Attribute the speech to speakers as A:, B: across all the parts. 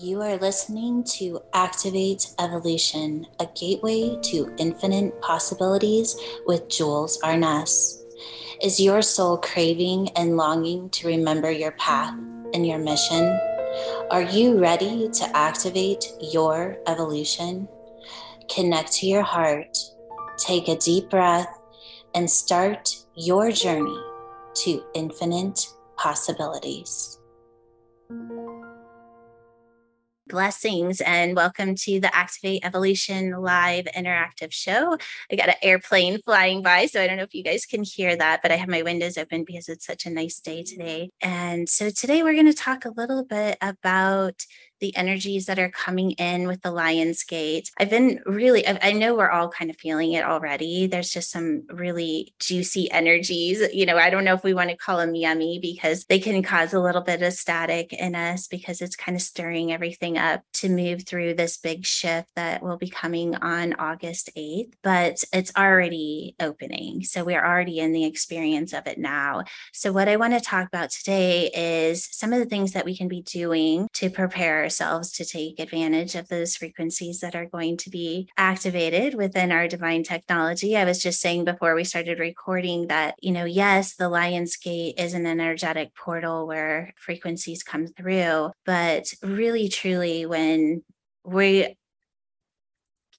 A: You are listening to Activate Evolution, a gateway to infinite possibilities with Jewels Arness. Is your soul craving and longing to remember your path and your mission? Are you ready to activate your evolution? Connect to your heart, take a deep breath, and start your journey to infinite possibilities. Blessings and welcome to the Activate Evolution live interactive show. I got an airplane flying by, so I don't know if you guys can hear that, but I have my windows open because it's such a nice day today. And so today we're going to talk a little bit about the energies that are coming in with the Lion's Gate. I've been really, I know we're all kind of feeling it already. There's just some really juicy energies. You know, I don't know if we want to call them yummy because they can cause a little bit of static in us because it's kind of stirring everything up to move through this big shift that will be coming on August 8th. But it's already opening. So we're already in the experience of it now. So, what I want to talk about today is some of the things that we can be doing to prepare ourselves to take advantage of those frequencies that are going to be activated within our divine technology. I was just saying before we started recording that, you know, yes, the Lion's Gate is an energetic portal where frequencies come through, but really, truly, when we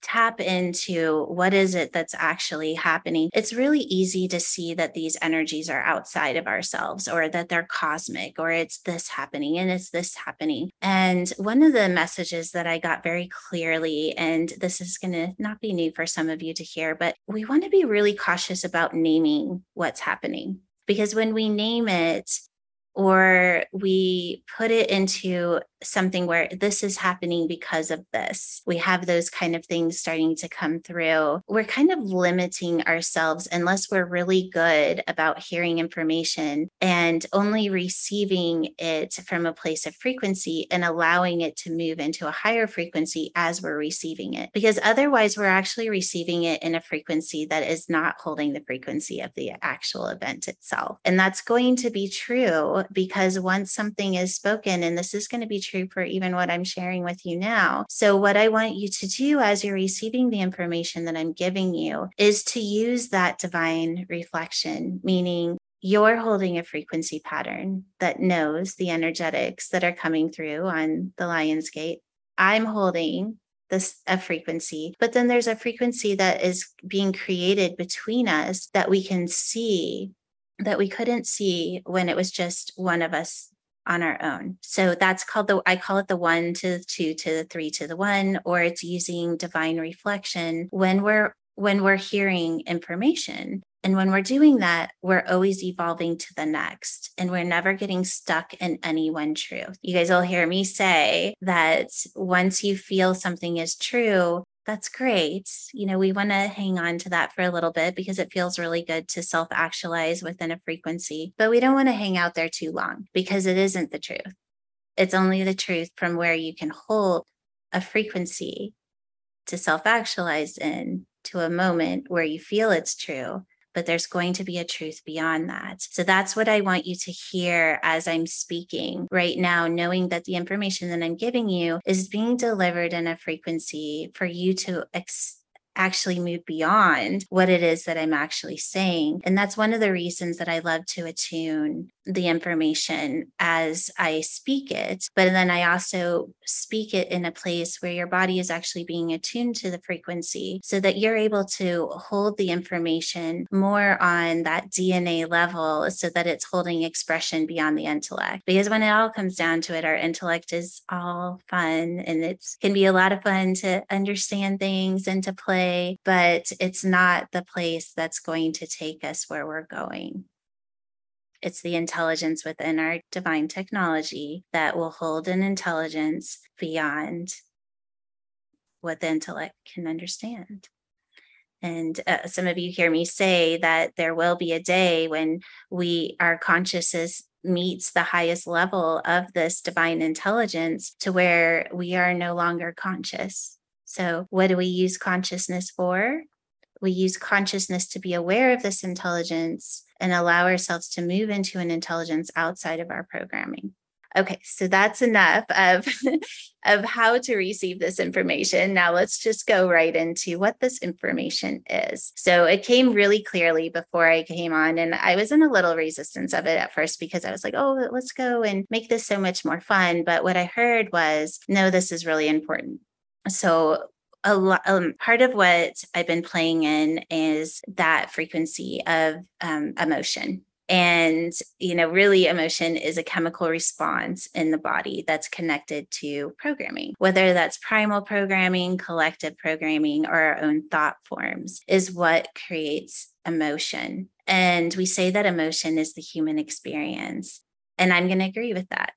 A: tap into what is it that's actually happening, it's really easy to see that these energies are outside of ourselves or that they're cosmic or it's this happening and it's this happening. And one of the messages that I got very clearly, and this is going to not be new for some of you to hear, but we want to be really cautious about naming what's happening because when we name it, or we put it into something where this is happening because of this. We have those kind of things starting to come through. We're kind of limiting ourselves unless we're really good about hearing information and only receiving it from a place of frequency and allowing it to move into a higher frequency as we're receiving it. Because otherwise, we're actually receiving it in a frequency that is not holding the frequency of the actual event itself. And that's going to be true because once something is spoken, and this is going to be true for even what I'm sharing with you now. So, what I want you to do as you're receiving the information that I'm giving you is to use that divine reflection, meaning you're holding a frequency pattern that knows the energetics that are coming through on the Lion's Gate. I'm holding this a frequency, but then there's a frequency that is being created between us that we can see that we couldn't see when it was just one of us on our own. So that's called the, I call it the one to the two to the three to the one, or it's using divine reflection when we're, when we're hearing information. And when we're doing that, we're always evolving to the next and we're never getting stuck in any one truth. You guys will hear me say that once you feel something is true, that's great. You know, we want to hang on to that for a little bit because it feels really good to self actualize within a frequency, but we don't want to hang out there too long because it isn't the truth. It's only the truth from where you can hold a frequency to self actualize in to a moment where you feel it's true but there's going to be a truth beyond that. So that's what I want you to hear as I'm speaking right now, knowing that the information that I'm giving you is being delivered in a frequency for you to ex- actually move beyond what it is that I'm actually saying. And that's one of the reasons that I love to attune the information as I speak it. But then I also speak it in a place where your body is actually being attuned to the frequency so that you're able to hold the information more on that DNA level so that it's holding expression beyond the intellect. Because when it all comes down to it, our intellect is all fun and it can be a lot of fun to understand things and to play, but it's not the place that's going to take us where we're going. It's the intelligence within our divine technology that will hold an intelligence beyond what the intellect can understand. And uh, some of you hear me say that there will be a day when we, our consciousness meets the highest level of this divine intelligence to where we are no longer conscious. So, what do we use consciousness for? We use consciousness to be aware of this intelligence and allow ourselves to move into an intelligence outside of our programming. Okay, so that's enough of of how to receive this information. Now let's just go right into what this information is. So it came really clearly before I came on and I was in a little resistance of it at first because I was like, "Oh, let's go and make this so much more fun." But what I heard was, "No, this is really important." So a lot um, part of what i've been playing in is that frequency of um, emotion and, you know, really emotion is a chemical response in the body that's connected to programming, whether that's primal programming, collective programming, or our own thought forms, is what creates emotion. And we say that emotion is the human experience. And I'm going to agree with that.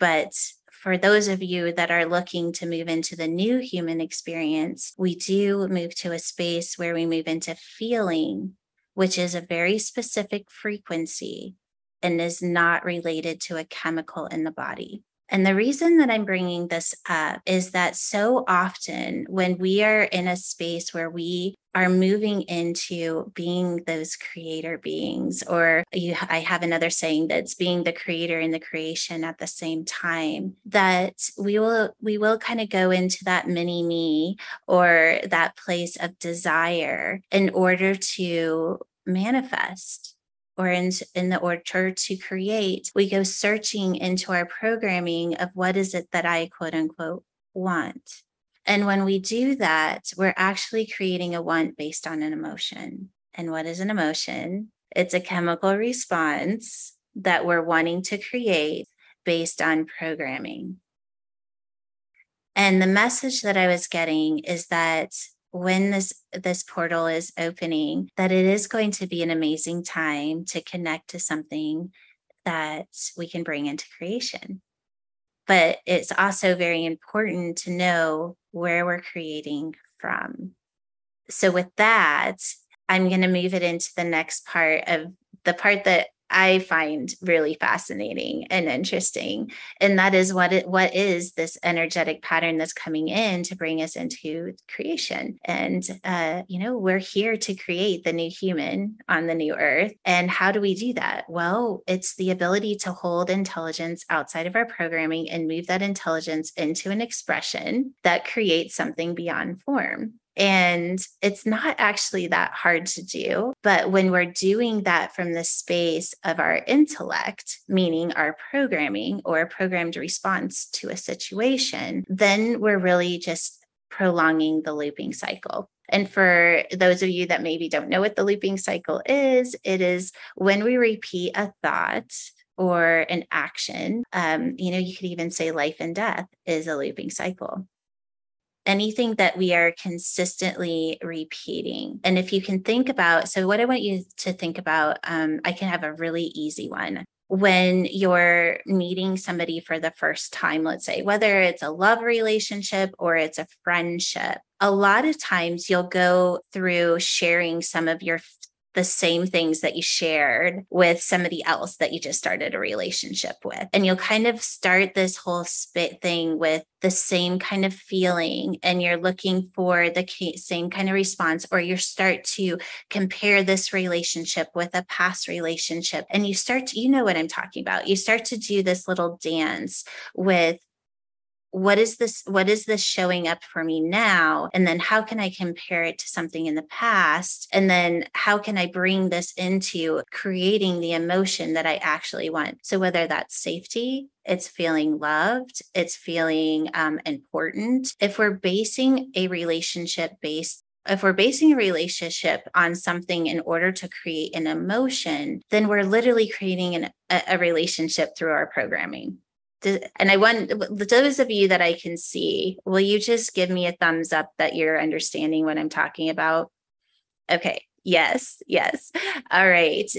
A: But for those of you that are looking to move into the new human experience, we do move to a space where we move into feeling which is a very specific frequency and is not related to a chemical in the body. And the reason that I'm bringing this up is that so often when we are in a space where we are moving into being those creator beings, or you, I have another saying that's being the creator and the creation at the same time, that we will we will kind of go into that mini me or that place of desire in order to manifest or in, in the order to create, we go searching into our programming of what is it that I quote unquote want. And when we do that, we're actually creating a want based on an emotion. And what is an emotion? It's a chemical response that we're wanting to create based on programming. And the message that I was getting is that when this this portal is opening that it is going to be an amazing time to connect to something that we can bring into creation. But it's also very important to know where we're creating from. So with that i'm going to move it into the next part of the part that I find really fascinating and interesting. And that is what it what is this energetic pattern that's coming in to bring us into creation. And uh, you know, we're here to create the new human on the new earth. And how do we do that? Well, it's the ability to hold intelligence outside of our programming and move that intelligence into an expression that creates something beyond form. And it's not actually that hard to do. But when we're doing that from the space of our intellect, meaning our programming or programmed response to a situation, then we're really just prolonging the looping cycle. And for those of you that maybe don't know what the looping cycle is, it is when we repeat a thought or an action. Um, you know, you could even say life and death is a looping cycle anything that we are consistently repeating. And if you can think about, so what I want you to think about, um, I can have a really easy one. When you're meeting somebody for the first time, let's say, whether it's a love relationship or it's a friendship, a lot of times you'll go through sharing some of your the same things that you shared with somebody else that you just started a relationship with. And you'll kind of start this whole spit thing with the same kind of feeling and you're looking for the same kind of response, or you start to compare this relationship with a past relationship. And you start to, you know what I'm talking about. You start to do this little dance with what is this what is this showing up for me now? And then how can i compare it to something in the past? And then how can i bring this into creating the emotion that i actually want? So whether that's safety it's feeling loved it's feeling um, important. If we're basing a relationship based if we're basing a relationship on something in order to create an emotion, then we're literally creating an, a, a relationship through our programming and I want those of you that I can see, will you just give me a thumbs up that you're understanding what I'm talking about? Okay. Yes, yes. All right.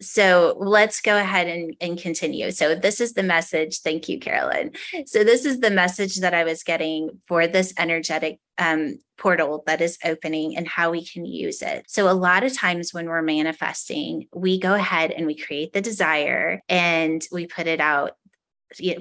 A: So let's go ahead and, and continue. So, this is the message. Thank you, Carolyn. So, this is the message that I was getting for this energetic um, portal that is opening and how we can use it. So, a lot of times when we're manifesting, we go ahead and we create the desire and we put it out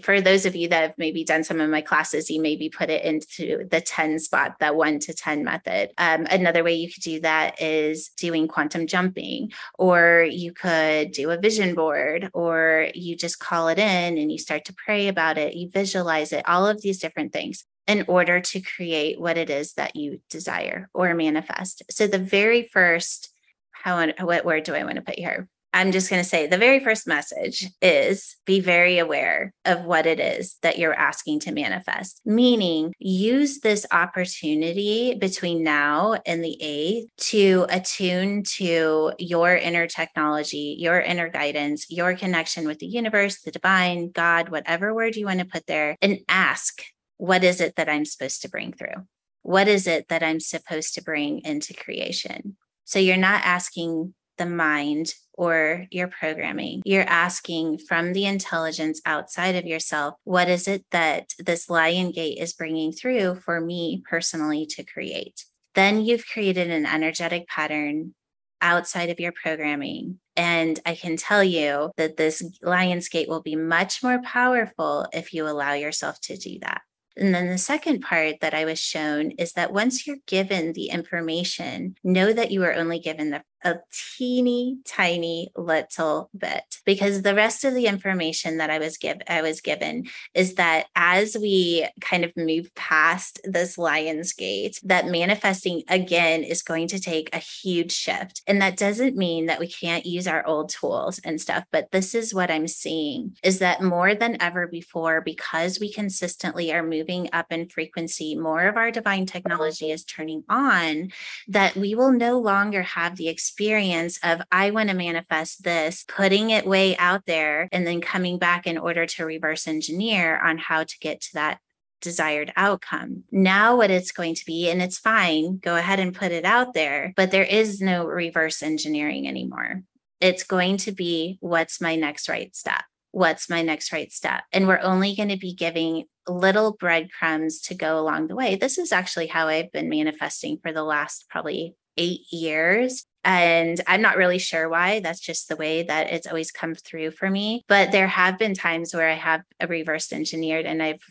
A: for those of you that have maybe done some of my classes, you maybe put it into the 10 spot, that one to 10 method. Um, another way you could do that is doing quantum jumping, or you could do a vision board, or you just call it in and you start to pray about it, you visualize it, all of these different things in order to create what it is that you desire or manifest. So the very first, how what word do I want to put here? I'm just going to say the very first message is be very aware of what it is that you're asking to manifest, meaning use this opportunity between now and the 8th to attune to your inner technology, your inner guidance, your connection with the universe, the divine, God, whatever word you want to put there, and ask, what is it that I'm supposed to bring through? What is it that I'm supposed to bring into creation? So you're not asking the mind or your programming. You're asking from the intelligence outside of yourself, what is it that this lion gate is bringing through for me personally to create? Then you've created an energetic pattern outside of your programming. And I can tell you that this lion's gate will be much more powerful if you allow yourself to do that. And then the second part that I was shown is that once you're given the information, know that you are only given the a teeny tiny little bit because the rest of the information that I was given I was given is that as we kind of move past this lion's gate that manifesting again is going to take a huge shift. And that doesn't mean that we can't use our old tools and stuff but this is what I'm seeing is that more than ever before because we consistently are moving up in frequency more of our divine technology is turning on that we will no longer have the experience experience of I want to manifest this, putting it way out there, and then coming back in order to reverse engineer on how to get to that desired outcome. Now, what it's going to be, and it's fine, go ahead and put it out there, but there is no reverse engineering anymore. It's going to be what's my next right step? What's my next right step? And we're only going to be giving little breadcrumbs to go along the way. This is actually how I've been manifesting for the last probably eight years. And I'm not really sure why. That's just the way that it's always come through for me. But there have been times where I have a reverse engineered and I've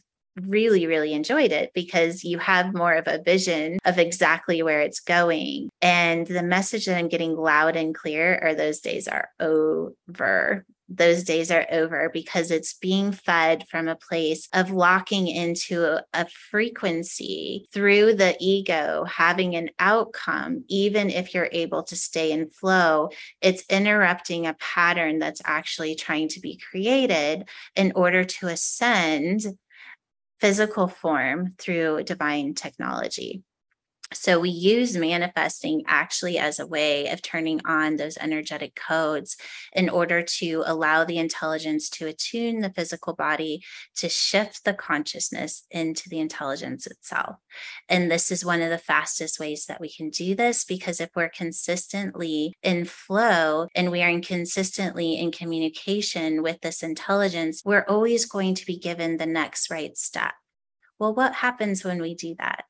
A: really, really enjoyed it because you have more of a vision of exactly where it's going. And the message that I'm getting loud and clear are those days are over those days are over because it's being fed from a place of locking into a, frequency through the ego, having an outcome, even if you're able to stay in flow. It's interrupting a pattern that's actually trying to be created in order to ascend physical form through divine technology. So we use manifesting actually as a way of turning on those energetic codes in order to allow the intelligence to attune the physical body to shift the consciousness into the intelligence itself. And this is one of the fastest ways that we can do this because if we're consistently in flow and we are consistently in communication with this intelligence, we're always going to be given the next right step. Well, what happens when we do that?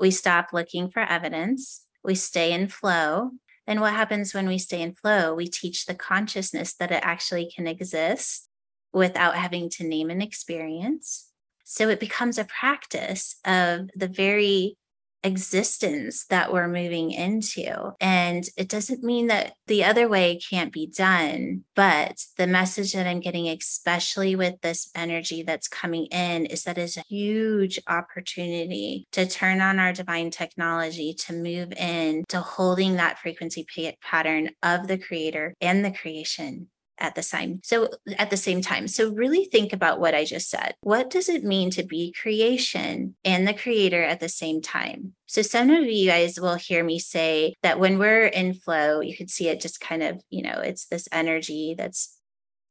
A: We stop looking for evidence. We stay in flow. And what happens when we stay in flow? We teach the consciousness that it actually can exist without having to name an experience. So it becomes a practice of the very existence that we're moving into. And it doesn't mean that the other way can't be done, but the message that I'm getting, especially with this energy that's coming in, is that is a huge opportunity to turn on our divine technology to move in to holding that frequency pattern of the creator and the creation at the same so at the same time. So really think about what i just said. What does it mean to be creation and the creator at the same time? So some of you guys will hear me say that when we're in flow you can see it just kind of you know it's this energy that's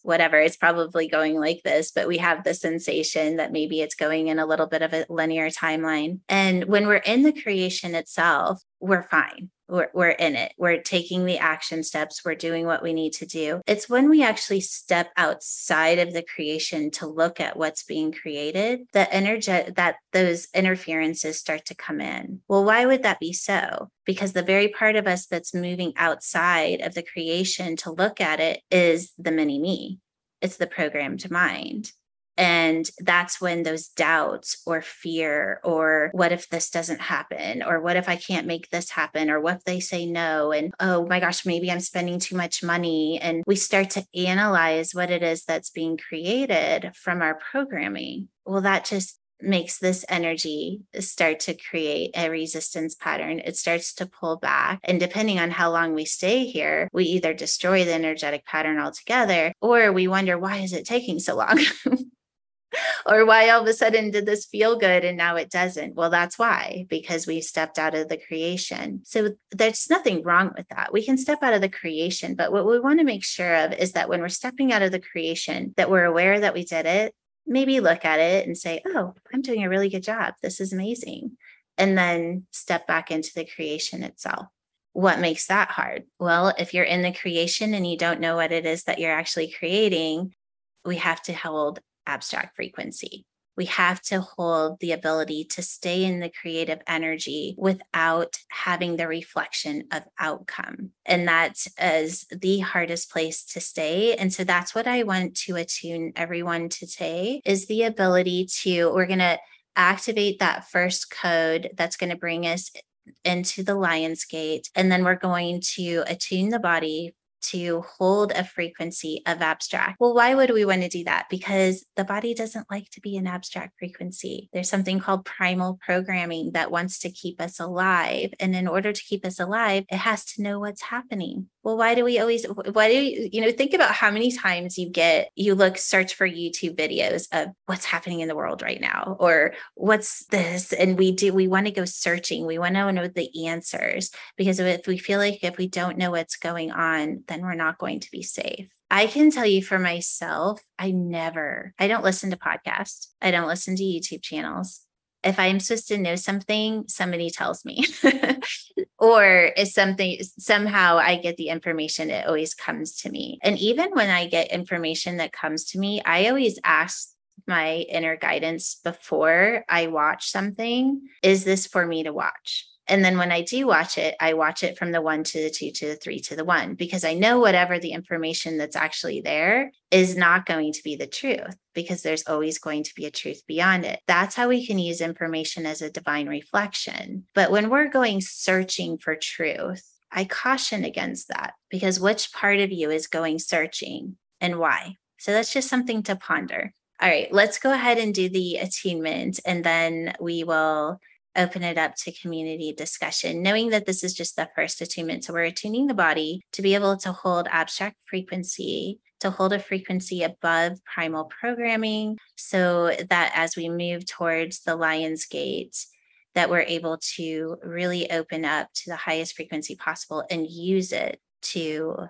A: whatever it's probably going like this but we have the sensation that maybe it's going in a little bit of a linear timeline. And when we're in the creation itself we're fine we're, we're in it. We're taking the action steps. We're doing what we need to do. It's when we actually step outside of the creation to look at what's being created energy that those interferences start to come in. Well why would that be so? Because the very part of us that's moving outside of the creation to look at it is the mini me it's the programmed mind And that's when those doubts or fear, or what if this doesn't happen? Or what if I can't make this happen? Or what if they say no? And oh my gosh, maybe I'm spending too much money. And we start to analyze what it is that's being created from our programming. Well, that just makes this energy start to create a resistance pattern. It starts to pull back. And depending on how long we stay here, we either destroy the energetic pattern altogether or we wonder, why is it taking so long? or why all of a sudden did this feel good and now it doesn't? Well, that's why, because we stepped out of the creation. So there's nothing wrong with that. We can step out of the creation, but what we want to make sure of is that when we're stepping out of the creation, that we're aware that we did it, maybe look at it and say, oh, I'm doing a really good job. This is amazing. And then step back into the creation itself. What makes that hard? Well, if you're in the creation and you don't know what it is that you're actually creating, we have to hold abstract frequency. We have to hold the ability to stay in the creative energy without having the reflection of outcome. And that is the hardest place to stay. And so that's what I want to attune everyone to today is the ability to, we're going to activate that first code that's going to bring us into the lion's gate. And then we're going to attune the body to hold a frequency of abstract. Well, why would we want to do that? Because the body doesn't like to be an abstract frequency. There's something called primal programming that wants to keep us alive. And in order to keep us alive, it has to know what's happening well why do we always why do you you know think about how many times you get you look search for youtube videos of what's happening in the world right now or what's this and we do we want to go searching we want to know the answers because if we feel like if we don't know what's going on then we're not going to be safe I can tell you for myself, I never, I don't listen to podcasts. I don't listen to YouTube channels if I'm supposed to know something, somebody tells me. or is something somehow I get the information, it always comes to me. And even when I get information that comes to me, I always ask my inner guidance before I watch something is this for me to watch? And then when I do watch it, I watch it from the one to the two to the three to the one because I know whatever the information that's actually there is not going to be the truth because there's always going to be a truth beyond it. That's how we can use information as a divine reflection. But when we're going searching for truth, I caution against that because which part of you is going searching and why? So that's just something to ponder. All right, let's go ahead and do the attunement and then we will open it up to community discussion, knowing that this is just the first attunement. So we're attuning the body to be able to hold abstract frequency, to hold a frequency above primal programming, so that as we move towards the lion's gate, that we're able to really open up to the highest frequency possible and use it to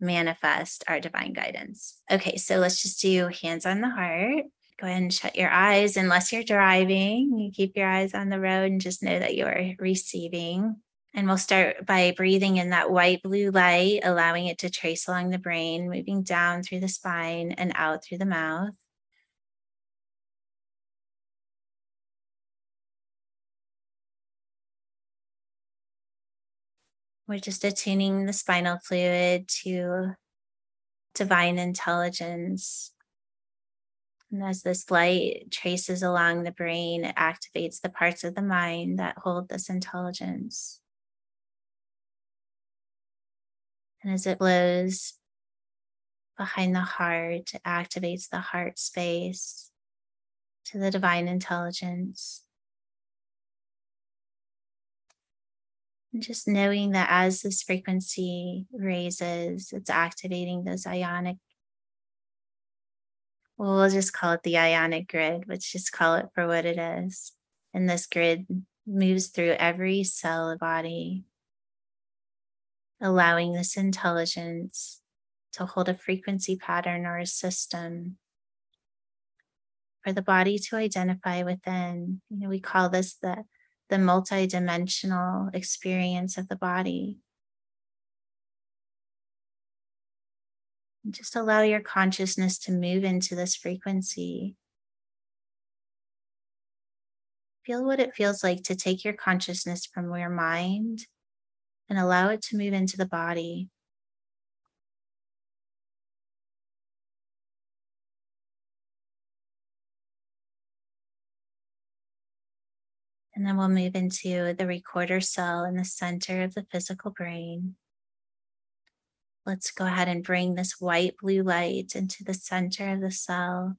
A: manifest our divine guidance. Okay, so let's just do hands on the heart go ahead and shut your eyes unless you're driving. You keep your eyes on the road and just know that you're receiving. And we'll start by breathing in that white blue light, allowing it to trace along the brain, moving down through the spine and out through the mouth. We're just attuning the spinal fluid to divine intelligence, and as this light traces along the brain, it activates the parts of the mind that hold this intelligence. And as it blows behind the heart, it activates the heart space to the divine intelligence. And just knowing that as this frequency raises, it's activating those ionic well, we'll just call it the ionic grid. Let's just call it for what it is. And this grid moves through every cell of body, allowing this intelligence to hold a frequency pattern or a system for the body to identify within. You know, we call this the the multidimensional experience of the body. Just allow your consciousness to move into this frequency. Feel what it feels like to take your consciousness from your mind and allow it to move into the body. And then we'll move into the recorder cell in the center of the physical brain. Let's go ahead and bring this white blue light into the center of the cell,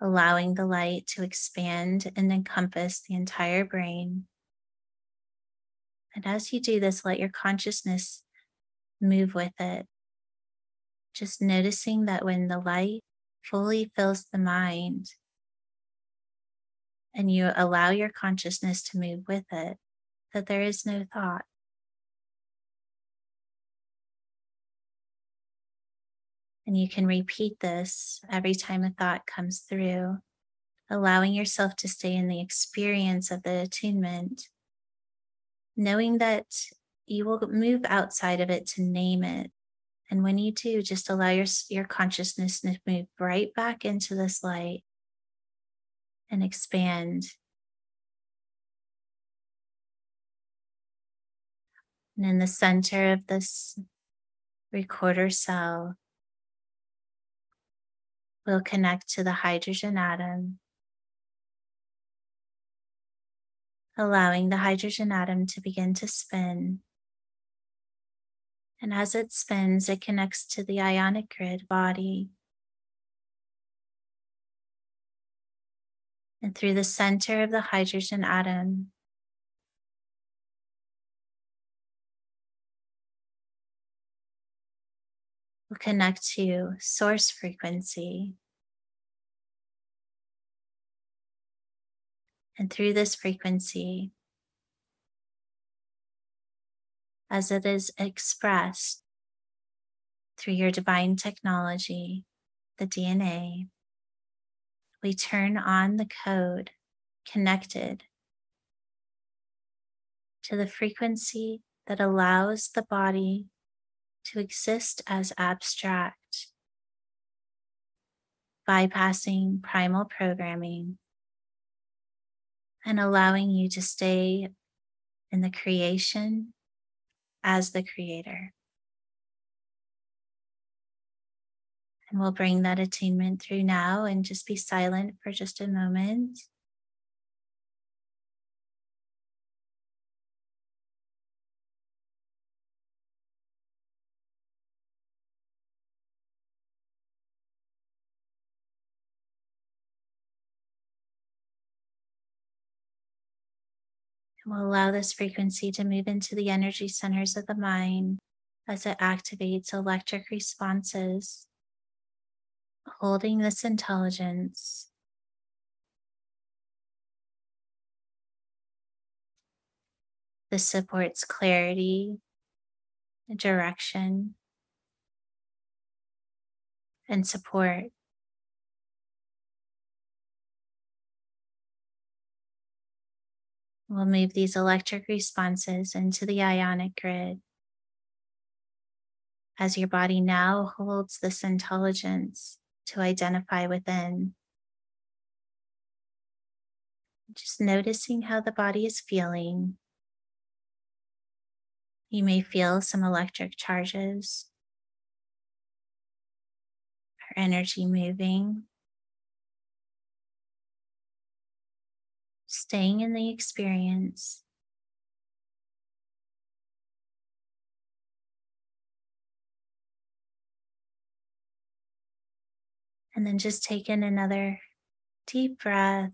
A: allowing the light to expand and encompass the entire brain. And as you do this, let your consciousness move with it. Just noticing that when the light fully fills the mind and you allow your consciousness to move with it, that there is no thought. And you can repeat this every time a thought comes through, allowing yourself to stay in the experience of the attunement, knowing that you will move outside of it to name it. And when you do, just allow your, your consciousness to move right back into this light and expand. And in the center of this recorder cell, will connect to the hydrogen atom, allowing the hydrogen atom to begin to spin. And as it spins, it connects to the ionic grid body. And through the center of the hydrogen atom, will connect to source frequency. And through this frequency, as it is expressed through your divine technology, the DNA, we turn on the code connected to the frequency that allows the body to exist as abstract, bypassing primal programming and allowing you to stay in the creation as the creator. And we'll bring that attunement through now and just be silent for just a moment. We'll allow this frequency to move into the energy centers of the mind as it activates electric responses, holding this intelligence. This supports clarity, direction, and support. We'll move these electric responses into the ionic grid. As your body now holds this intelligence to identify within, just noticing how the body is feeling. You may feel some electric charges or energy moving. Staying in the experience. And then just take in another deep breath,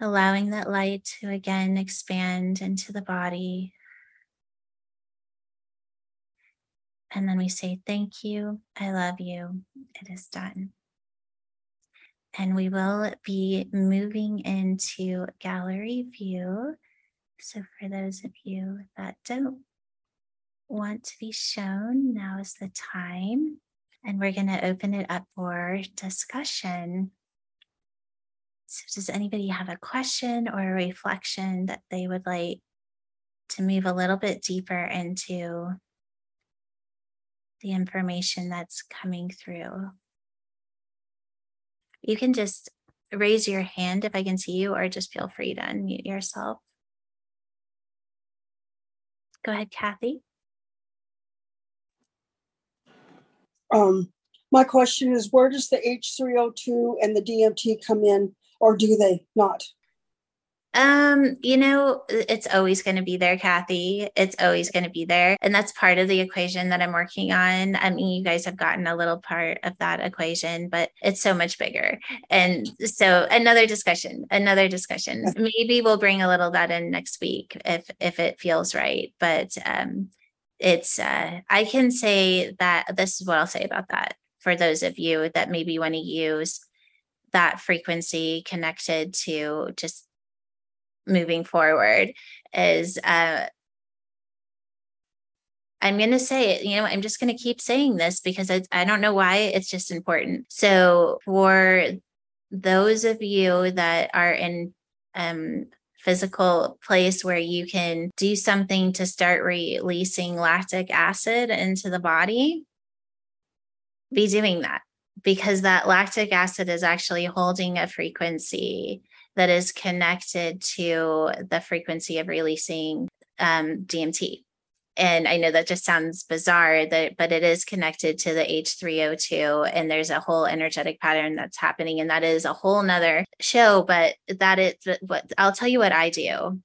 A: allowing that light to again expand into the body. And then we say, Thank you. I love you. It is done and we will be moving into gallery view. So for those of you that don't want to be shown, now is the time. And we're going to open it up for discussion. So, does anybody have a question or a reflection that they would like to move a little bit deeper into the information that's coming through? You can just raise your hand if I can see you, or just feel free to unmute yourself. Go ahead, Kathy.
B: Um, my question is where does the H3O2 and the DMT come in or do they not?
A: Um, you know, it's always going to be there, Kathy. It's always going to be there. And that's part of the equation that I'm working on. I mean, you guys have gotten a little part of that equation, but it's so much bigger. And so another discussion, another discussion. Maybe we'll bring a little that in next week if if it feels right. But um it's uh I can say that this is what I'll say about that for those of you that maybe want to use that frequency connected to just moving forward is uh I'm going to say it, you know, I'm just going to keep saying this because I, I don't know why it's just important. So, for those of you that are in um, physical place where you can do something to start releasing lactic acid into the body, be doing that because that lactic acid is actually holding a frequency that is connected to the frequency of releasing um, DMT. And I know that just sounds bizarre, that but it is connected to the H3O2, and there's a whole energetic pattern that's happening, and that is a whole nother show. But that is what I'll tell you what I do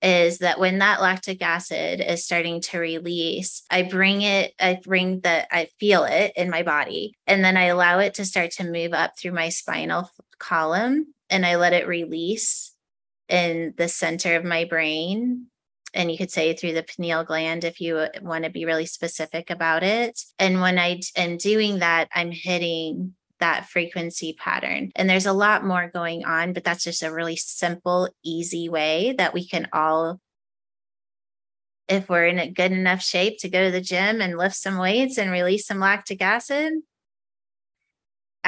A: is that when that lactic acid is starting to release, I bring it, I bring the, I feel it in my body, and then I allow it to start to move up through my spinal column and I let it release in the center of my brain. And you could say through the pineal gland if you want to be really specific about it. And when I am doing that, I'm hitting that frequency pattern. And there's a lot more going on, but that's just a really simple, easy way that we can all, if we're in a good enough shape to go to the gym and lift some weights and release some lactic acid,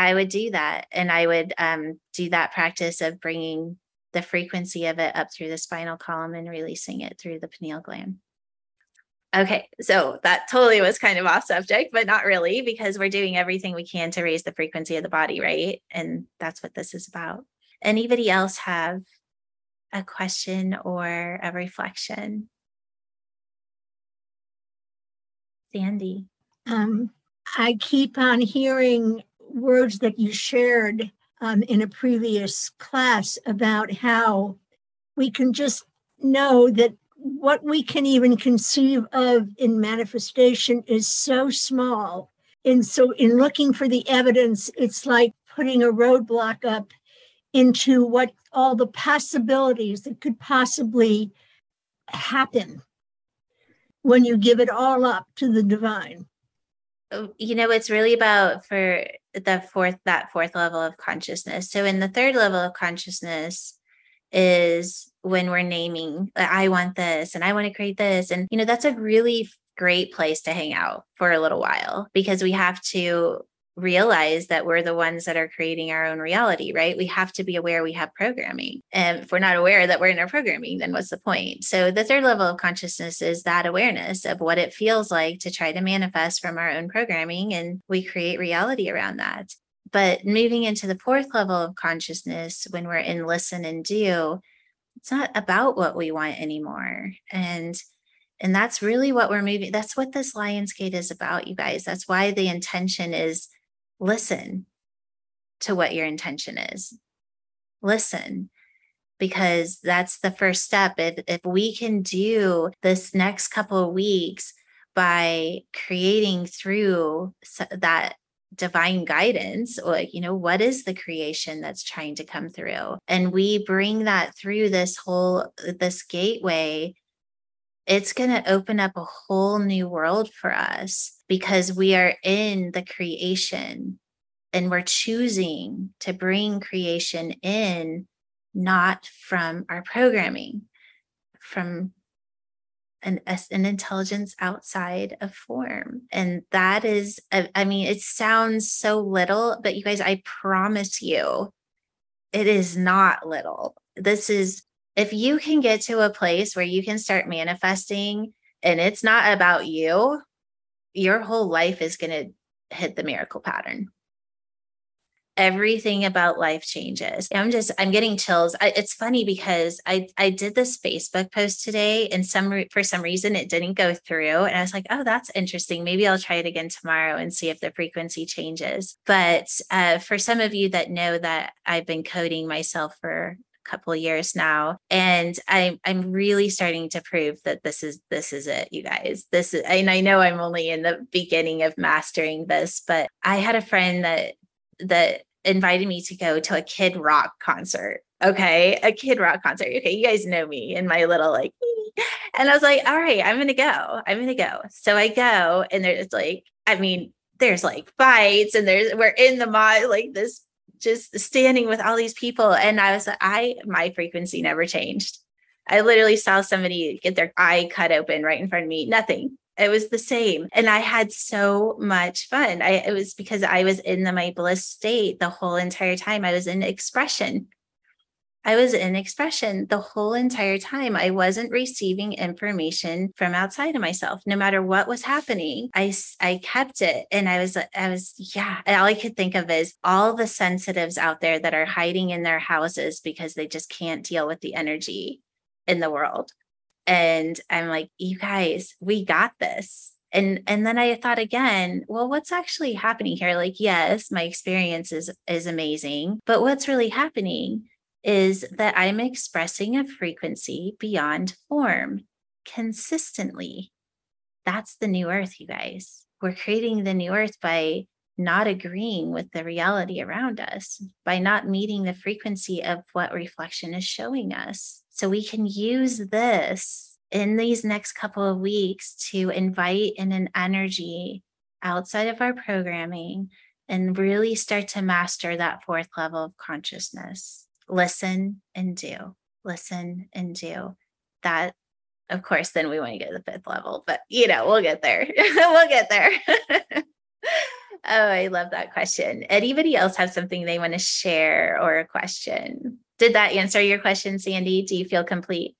A: I would do that. And I would um, do that practice of bringing the frequency of it up through the spinal column and releasing it through the pineal gland. Okay, so that totally was kind of off subject, but not really because we're doing everything we can to raise the frequency of the body, right? And that's what this is about. Anybody else have a question or a reflection? Sandy.
C: Um, I keep on hearing words that you shared um, in a previous class about how we can just know that what we can even conceive of in manifestation is so small. And so, in looking for the evidence, it's like putting a roadblock up into what all the possibilities that could possibly happen when you give it all up to the divine.
A: Oh, you know, it's really about for the fourth that fourth level of consciousness. So in the third level of consciousness is when we're naming i want this and i want to create this. And you know that's a really great place to hang out for a little while because we have to realize that we're the ones that are creating our own reality, right? We have to be aware we have programming. And if we're not aware that we're in our programming, then what's the point? So the third level of consciousness is that awareness of what it feels like to try to manifest from our own programming. And we create reality around that. But moving into the fourth level of consciousness, when we're in listen and do, it's not about what we want anymore. And and that's really what we're moving. That's what this Lion's Gate is about, you guys. That's why the intention is listen to what your intention is. Listen, because that's the first step. If, if we can do this next couple of weeks by creating through that divine guidance like you know what is the creation that's trying to come through and we bring that through this whole this gateway it's going to open up a whole new world for us because we are in the creation and we're choosing to bring creation in, not from our programming, from an, an intelligence outside of form. And that is, I mean, it sounds so little, but you guys, I promise you, it is not little. This is, if you can get to a place where you can start manifesting and it's not about you, your whole life is going to hit the miracle pattern. everything about life changes. I'm just, I'm getting chills. I, it's funny because I, I did this Facebook post today and some, for some reason it didn't go through. And I was like, oh, that's interesting. Maybe I'll try it again tomorrow and see if the frequency changes. But uh, for some of you that know that I've been coding myself for couple years now and I'm I'm really starting to prove that this is this is it you guys this is and I know I'm only in the beginning of mastering this but I had a friend that that invited me to go to a kid rock concert. Okay. A kid rock concert. Okay. You guys know me and my little like, and I was like, all right, I'm to go. I'm to go. So I go and there's like, I mean, there's like fights and there's, we're in the mod, like this, just standing with all these people. And I was like, I, my frequency never changed. I literally saw somebody get their eye cut open right in front of me. Nothing. It was the same. And I had so much fun. I it was because I was in the my bliss state the whole entire time. I was in expression. I was in expression the whole entire time. I wasn't receiving information from outside of myself. No matter what was happening, I, I kept it. And I was, I was, yeah, all I could think of is all the sensitives out there that are hiding in their houses because they just can't deal with the energy in the world and i'm like you guys we got this and and then i thought again well what's actually happening here like yes my experience is is amazing but what's really happening is that i'm expressing a frequency beyond form consistently that's the new earth you guys we're creating the new earth by not agreeing with the reality around us by not meeting the frequency of what reflection is showing us. So we can use this in these next couple of weeks to invite in an energy outside of our programming and really start to master that fourth level of consciousness. Listen and do, listen and do. That, of course, then we want to get to the fifth level, but you know, we'll get there. we'll get there. Oh, I love that question. Anybody else have something they want to share or a question? Did that answer your question, Sandy? Do you feel complete?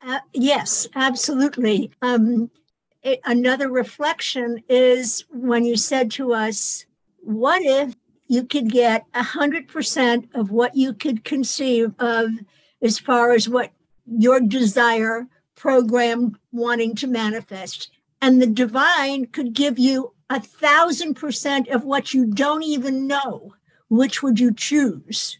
C: Uh, yes, absolutely. Um, it, another reflection is when you said to us, What if you could get 100% of what you could conceive of as far as what your desire program wanting to manifest? And the divine could give you a thousand percent of what you don't even know, which would you choose?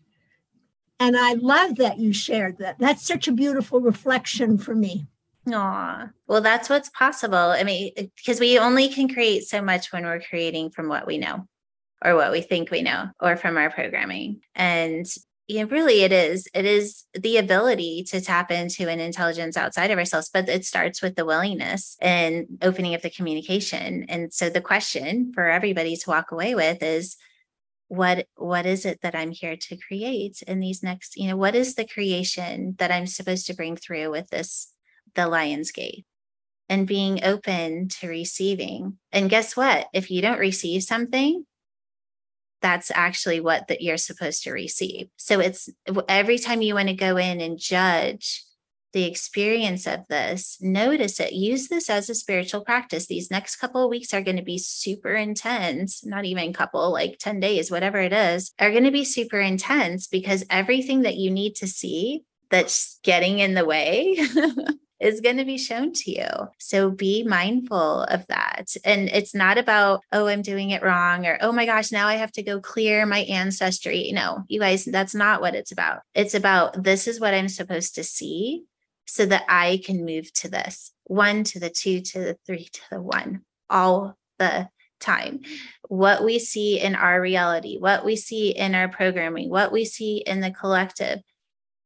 C: And I love that you shared that. That's such a beautiful reflection for me.
A: Aw, well, that's what's possible. I mean, because we only can create so much when we're creating from what we know or what we think we know or from our programming. And yeah, really it is. It is the ability to tap into an intelligence outside of ourselves, but it starts with the willingness and opening up the communication. And so the question for everybody to walk away with is what what is it that I'm here to create in these next, you know, what is the creation that I'm supposed to bring through with this the lion's gate? And being open to receiving. And guess what? If you don't receive something, that's actually what that you're supposed to receive. So it's every time you want to go in and judge the experience of this, notice it. Use this as a spiritual practice. These next couple of weeks are going to be super intense, not even couple, like 10 days, whatever it is, are going to be super intense because everything that you need to see that's getting in the way is going to be shown to you. So be mindful of that. And it's not about, oh, I'm doing it wrong or, oh my gosh, now I have to go clear my ancestry. No, you guys, that's not what it's about. It's about this is what I'm supposed to see so that I can move to this one to the two to the three to the one all the time. What we see in our reality, what we see in our programming, what we see in the collective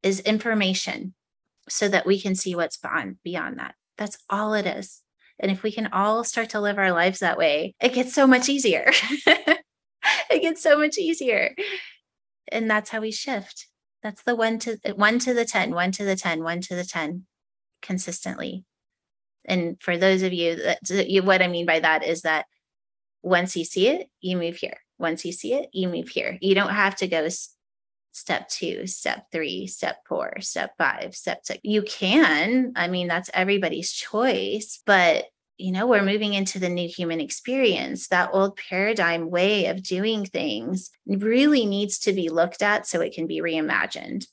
A: is information so that we can see what's beyond beyond that. That's all it is. And if we can all start to live our lives that way, it gets so much easier. it gets so much easier. And that's how we shift. That's the one to one to the 10, one to the 10, one to the 10 consistently. And for those of you that you, what I mean by that is that once you see it, you move here. Once you see it, you move here. You don't have to go step two, step three, step four, step five, step six. You can. I mean, that's everybody's choice, but you know, we're moving into the new human experience. That old paradigm way of doing things really needs to be looked at so it can be reimagined.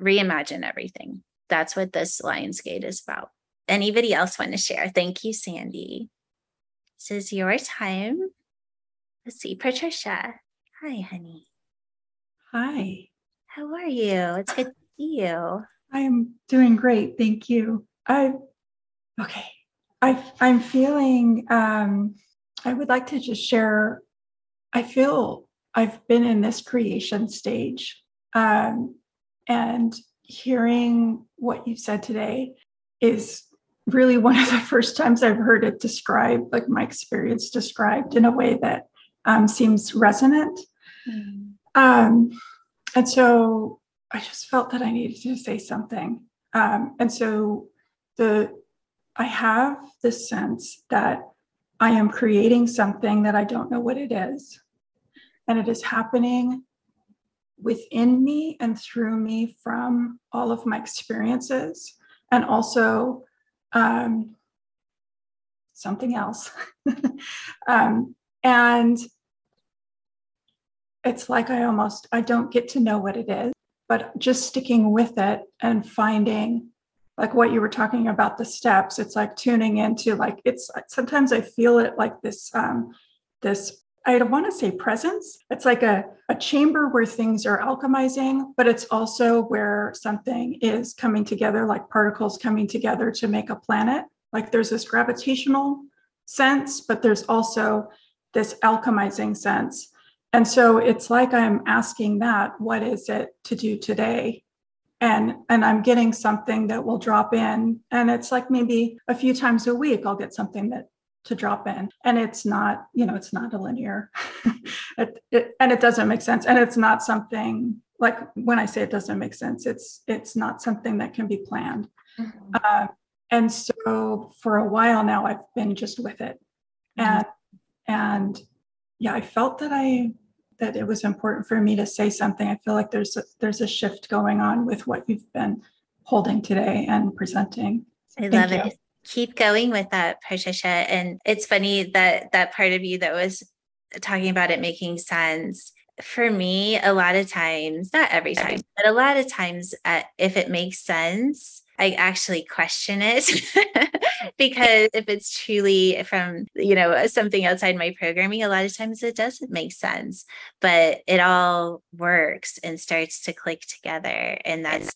A: Reimagine everything. That's what this Lion's Gate is about. Anybody else want to share? Thank you, Sandy. This is your time. Let's see, Patricia. Hi, honey.
B: Hi.
A: How are you? It's good to see you.
B: I am doing great. Thank you. I, okay. I, I'm feeling, um, I would like to just share. I feel I've been in this creation stage. Um, and hearing what you said today is really one of the first times I've heard it described, like my experience described in a way that um, seems resonant. Mm. Um, and so I just felt that I needed to say something. Um, and so the I have this sense that I am creating something that I don't know what it is. And it is happening within me and through me from all of my experiences and also um, something else. um, and it's like I almost I don't get to know what it is, but just sticking with it and finding like what you were talking about the steps it's like tuning into like it's sometimes i feel it like this um this i don't want to say presence. It's like a, a chamber where things are alchemizing but it's also where something is coming together like particles coming together to make a planet. Like there's this gravitational sense but there's also this alchemizing sense and so it's like i'm asking that what is it to do today? And and i'm getting something that will drop in. And it's like maybe a few times a week i'll get something that to drop in. And it's not you know it's not a linear. It, it, and it doesn't make sense. And it's not something like when i say it doesn't make sense it's it's not something that can be planned. Mm-hmm. uh, and so for a while now i've been just with it. Mm-hmm. and and yeah i felt that i that it was important for me to say something. I feel like there's a, there's a shift going on with what you've been holding today and presenting.
A: I Thank love you. it. Keep going with that, Patricia. And it's funny that that part of you that was talking about it making sense. For me, a lot of times, not every time, but a lot of times, uh, if it makes sense, I actually question it because if it's truly from, you know, something outside my programming, a lot of times it doesn't make sense, but it all works and starts to click together. And that's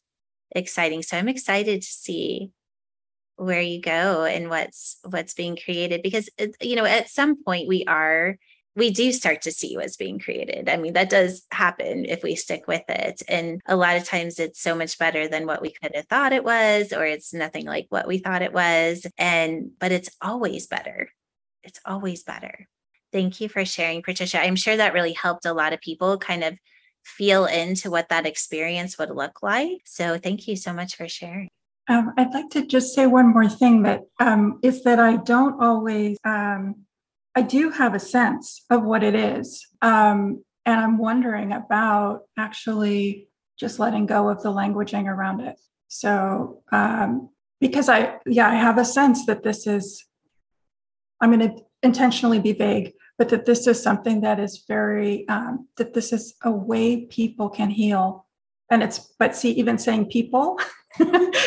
A: exciting. So I'm excited to see where you go and what's what's being created because uh, you know at some point we are we do start to see what's being created. I mean, that does happen if we stick with it. And a lot of times it's so much better than what we could have thought it was, or it's nothing like what we thought it was. And, but it's always better. It's always better. Thank you for sharing, Patricia. I'm sure that really helped a lot of people kind of feel into what that experience would look like. So thank you so much for sharing.
B: Um, I'd like to just say one more thing that um, is that I don't always um, I do have a sense of what it is. Um, and I'm wondering about actually just letting go of the languaging around it. So, um, because I, yeah, I have a sense that this is, I'm going to intentionally be vague, but that this is something that is very, um, that this is a way people can heal. And it's, but see, even saying people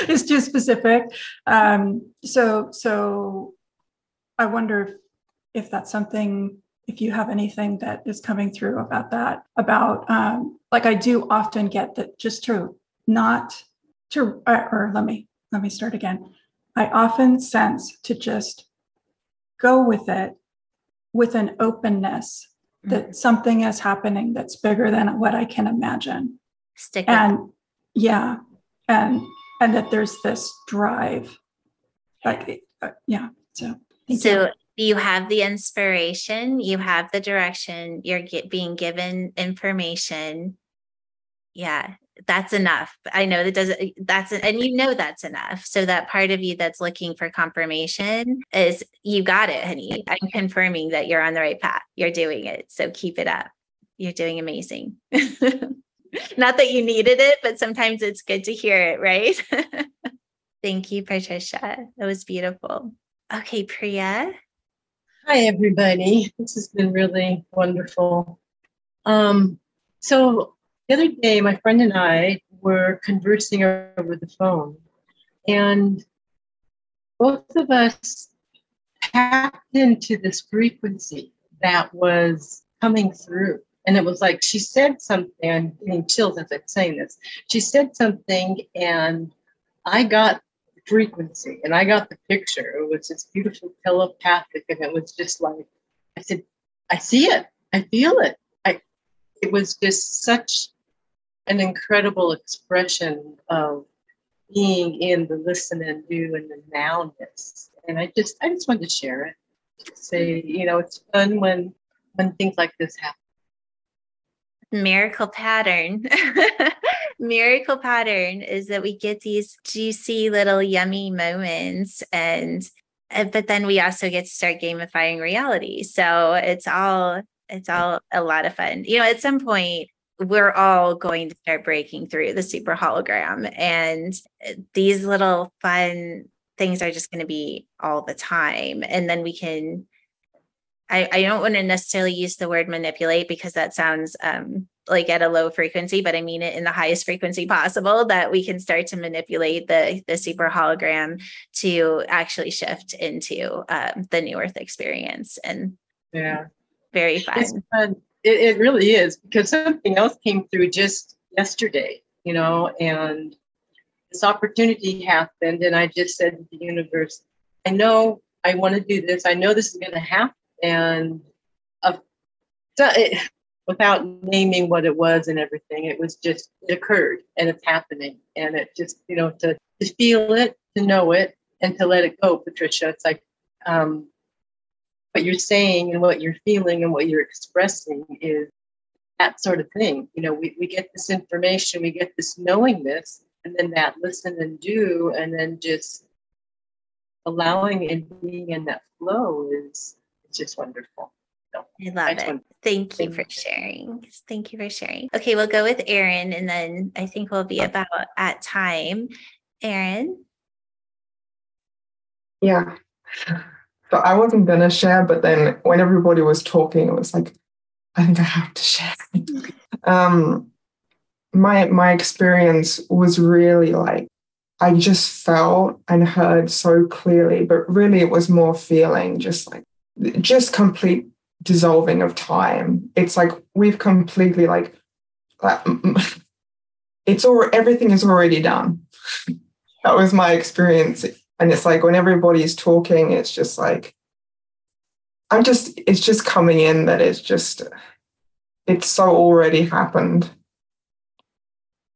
B: is too specific. Um, so, so I wonder if that's something if you have anything that is coming through about that about um, like i do often get that just to not to or, or let me let me start again. I often sense to just go with it with an openness mm-hmm. that something is happening that's bigger than what i can imagine.
A: Stick
B: and yeah and and that there's this drive. Like uh, yeah so
A: so you you have the inspiration, you have the direction, you're get, being given information. Yeah, that's enough. I know that doesn't, that's, and you know that's enough. So that part of you that's looking for confirmation is you got it, honey. I'm confirming that you're on the right path. You're doing it. So keep it up. You're doing amazing. Not that you needed it, but sometimes it's good to hear it, right? Thank you, Patricia. That was beautiful. Okay, Priya.
D: Hi, everybody. This has been really wonderful. Um, so the other day, my friend and I were conversing over the phone, and both of us tapped into this frequency that was coming through. And it was like she said something, I'm getting chills as I'm saying this. She said something, and I got frequency and I got the picture. It was this beautiful telepathic, and it was just like I said, I see it, I feel it. I it was just such an incredible expression of being in the listen and do and the nowness. And I just I just wanted to share it. Say, you know, it's fun when when things like this happen.
A: Miracle pattern. Miracle pattern is that we get these juicy little yummy moments and uh, but then we also get to start gamifying reality. So it's all it's all a lot of fun. You know, at some point we're all going to start breaking through the super hologram and uh, these little fun things are just going to be all the time and then we can I, I don't want to necessarily use the word manipulate because that sounds um, like at a low frequency, but I mean it in the highest frequency possible that we can start to manipulate the the super hologram to actually shift into um, the new Earth experience. And
D: yeah,
A: very fun.
D: Fun. It, it really is because something else came through just yesterday, you know, and this opportunity happened, and I just said to the universe, I know I want to do this. I know this is going to happen and uh, so it, without naming what it was and everything, it was just it occurred and it's happening, and it just you know to to feel it, to know it, and to let it go, Patricia. It's like um, what you're saying and what you're feeling and what you're expressing is that sort of thing. You know, we, we get this information, we get this knowingness, and then that listen and do, and then just allowing and being in that flow is it's just wonderful.
A: So, I love it. Thank you for sharing. Thank you for sharing. Okay, we'll go with Aaron and then I think we'll be about at time. Aaron?
E: Yeah. So I wasn't going to share, but then when everybody was talking, it was like, I think I have to share. um, my my experience was really like I just felt and heard so clearly, but really it was more feeling, just like just complete dissolving of time. It's like we've completely like it's all everything is already done. that was my experience. And it's like when everybody's talking, it's just like I'm just it's just coming in that it's just it's so already happened.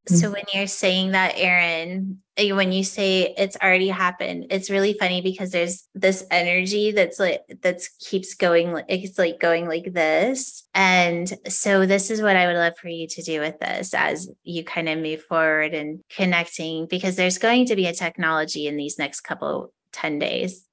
A: So when you're saying that, Aaron, eh, when you say it's already happened, it's really funny because there's this energy that's like that's keeps going. It's like going like this, and so this is what I would love for you to do with this as you kind of move forward and connecting, because there's going to be a technology in these next couple 10 days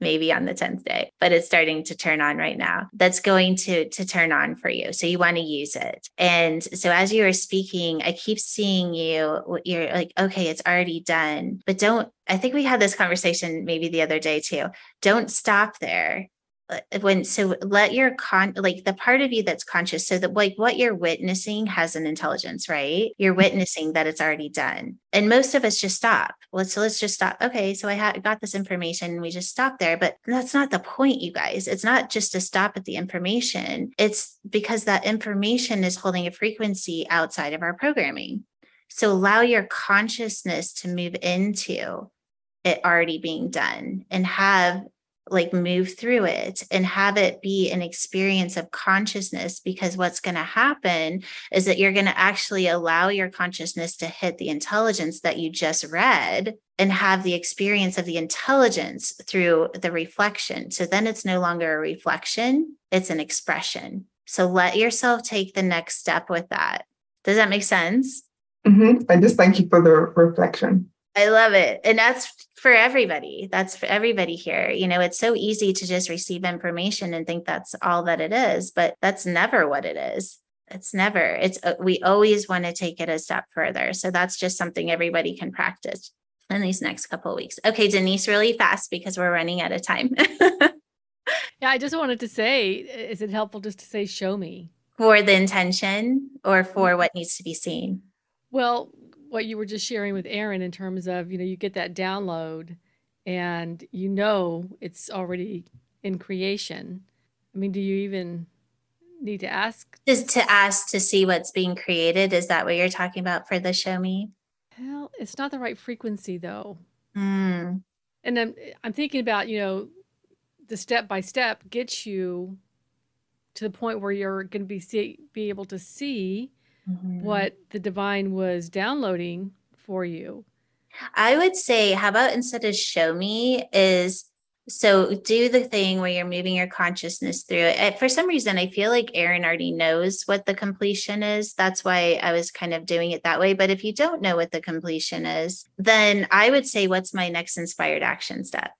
A: maybe on the 10th day but it's starting to turn on right now. That's going to to turn on for you. So you want to use it. And so as you are speaking i keep seeing you you're like okay it's already done. But don't i think we had this conversation maybe the other day too. Don't stop there when so let your con like the part of you that's conscious so that like what you're witnessing has an intelligence right? You're mm-hmm. witnessing that it's already done. And most of us just stop. Let's let's just stop. Okay so i had got this information and we just stop there. But that's not the point you guys. It's not just to stop at the information. It's because that information is holding a frequency outside of our programming. So allow your consciousness to move into it already being done and have like move through it and have it be an experience of consciousness because what's going to happen is that you're going to actually allow your consciousness to hit the intelligence that you just read and have the experience of the intelligence through the reflection. So then it's no longer a reflection it's an expression. So let yourself take the next step with that. Does that make sense?
E: Mm-hmm. i just thank you for the reflection.
A: I love it. And that's for everybody. That's for everybody here. You know, it's so easy to just receive information and think that's all that it is, but that's never what it is. It's never. It's uh, we always want to take it a step further. So that's just something everybody can practice in these next couple of weeks. Okay, Denise, really fast because we're running out of time.
F: yeah, I just wanted to say, is it helpful just to say, show me?
A: For the intention or for what needs to be seen?
F: Well, what you were just sharing with Aaron in terms of, you know, you get that download and you know it's already in creation. I mean, do you even need to ask?
A: Just to ask to see what's being created. Is that what you're talking about for the show me?
F: Well, it's not the right frequency though.
A: Mm.
F: And I'm I'm thinking about, you know, the step by step gets you to the point where you're going to be see, be able to see mm-hmm. what the divine was downloading for you.
A: I would say, how about instead of show me, is so do the thing where you're moving your consciousness through it. For some reason, I feel like Aaron already knows what the completion is. That's why I was kind of doing it that way. But if you don't know what the completion is, then I would say, what's my next inspired action step?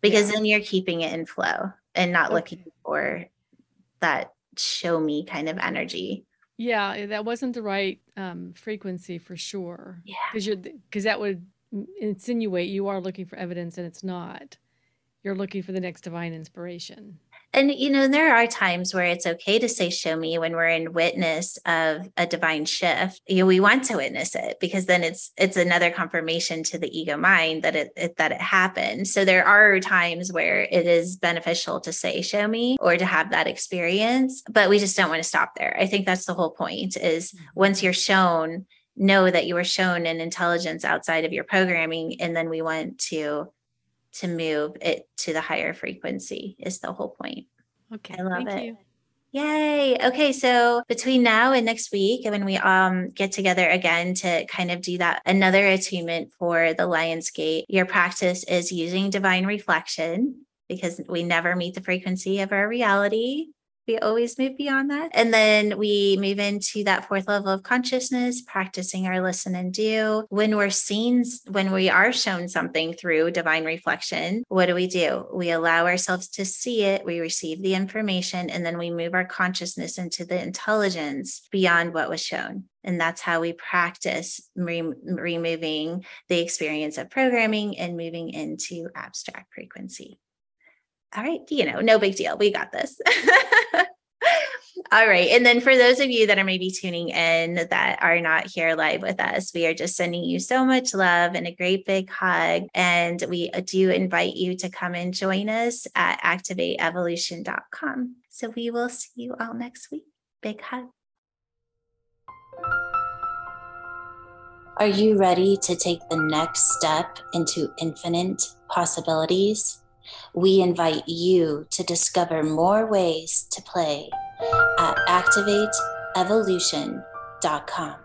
A: Because yeah. then you're keeping it in flow and not okay. looking for that show me kind of energy.
F: Yeah, eh, that wasn't the right um, frequency for sure.
A: Yeah,
F: because you're because that would insinuate you are looking for evidence and it's not you're looking for the next divine inspiration.
A: And you know, there are times where it's okay to say show me when we're in witness of a divine shift. You know, we want to witness it because then it's it's another confirmation to the ego mind that it, it that it happened. So there are times where it is beneficial to say show me or to have that experience, but we just don't want to stop there. I think that's the whole point is mm-hmm. once you're shown know that you were shown an intelligence outside of your programming and then we want to to move it to the higher frequency is the whole point.
F: Okay.
A: I love it. You. Yay. Okay. So between now and next week, when we um get together again to kind of do that another attunement for the Lion's Gate, your practice is using divine reflection because we never meet the frequency of our reality we always move beyond that. And then we move into that fourth level of consciousness, practicing our listen and do. When we're seen, when we are shown something through divine reflection, what do we do? We allow ourselves to see it, we receive the information, and then we move our consciousness into the intelligence beyond what was shown. And that's how we practice re- removing the experience of programming and moving into abstract frequency all right, you know, no big deal. We got this. all right. And then for those of you that are maybe tuning in that are not here live with us, we are just sending you so much love and a great big hug. And we do invite you to come and join us at activateevolution.com. So we will see you all next week. Big hug. Are you ready to take the next step into infinite possibilities? We invite you to discover more ways to play at activateevolution.com.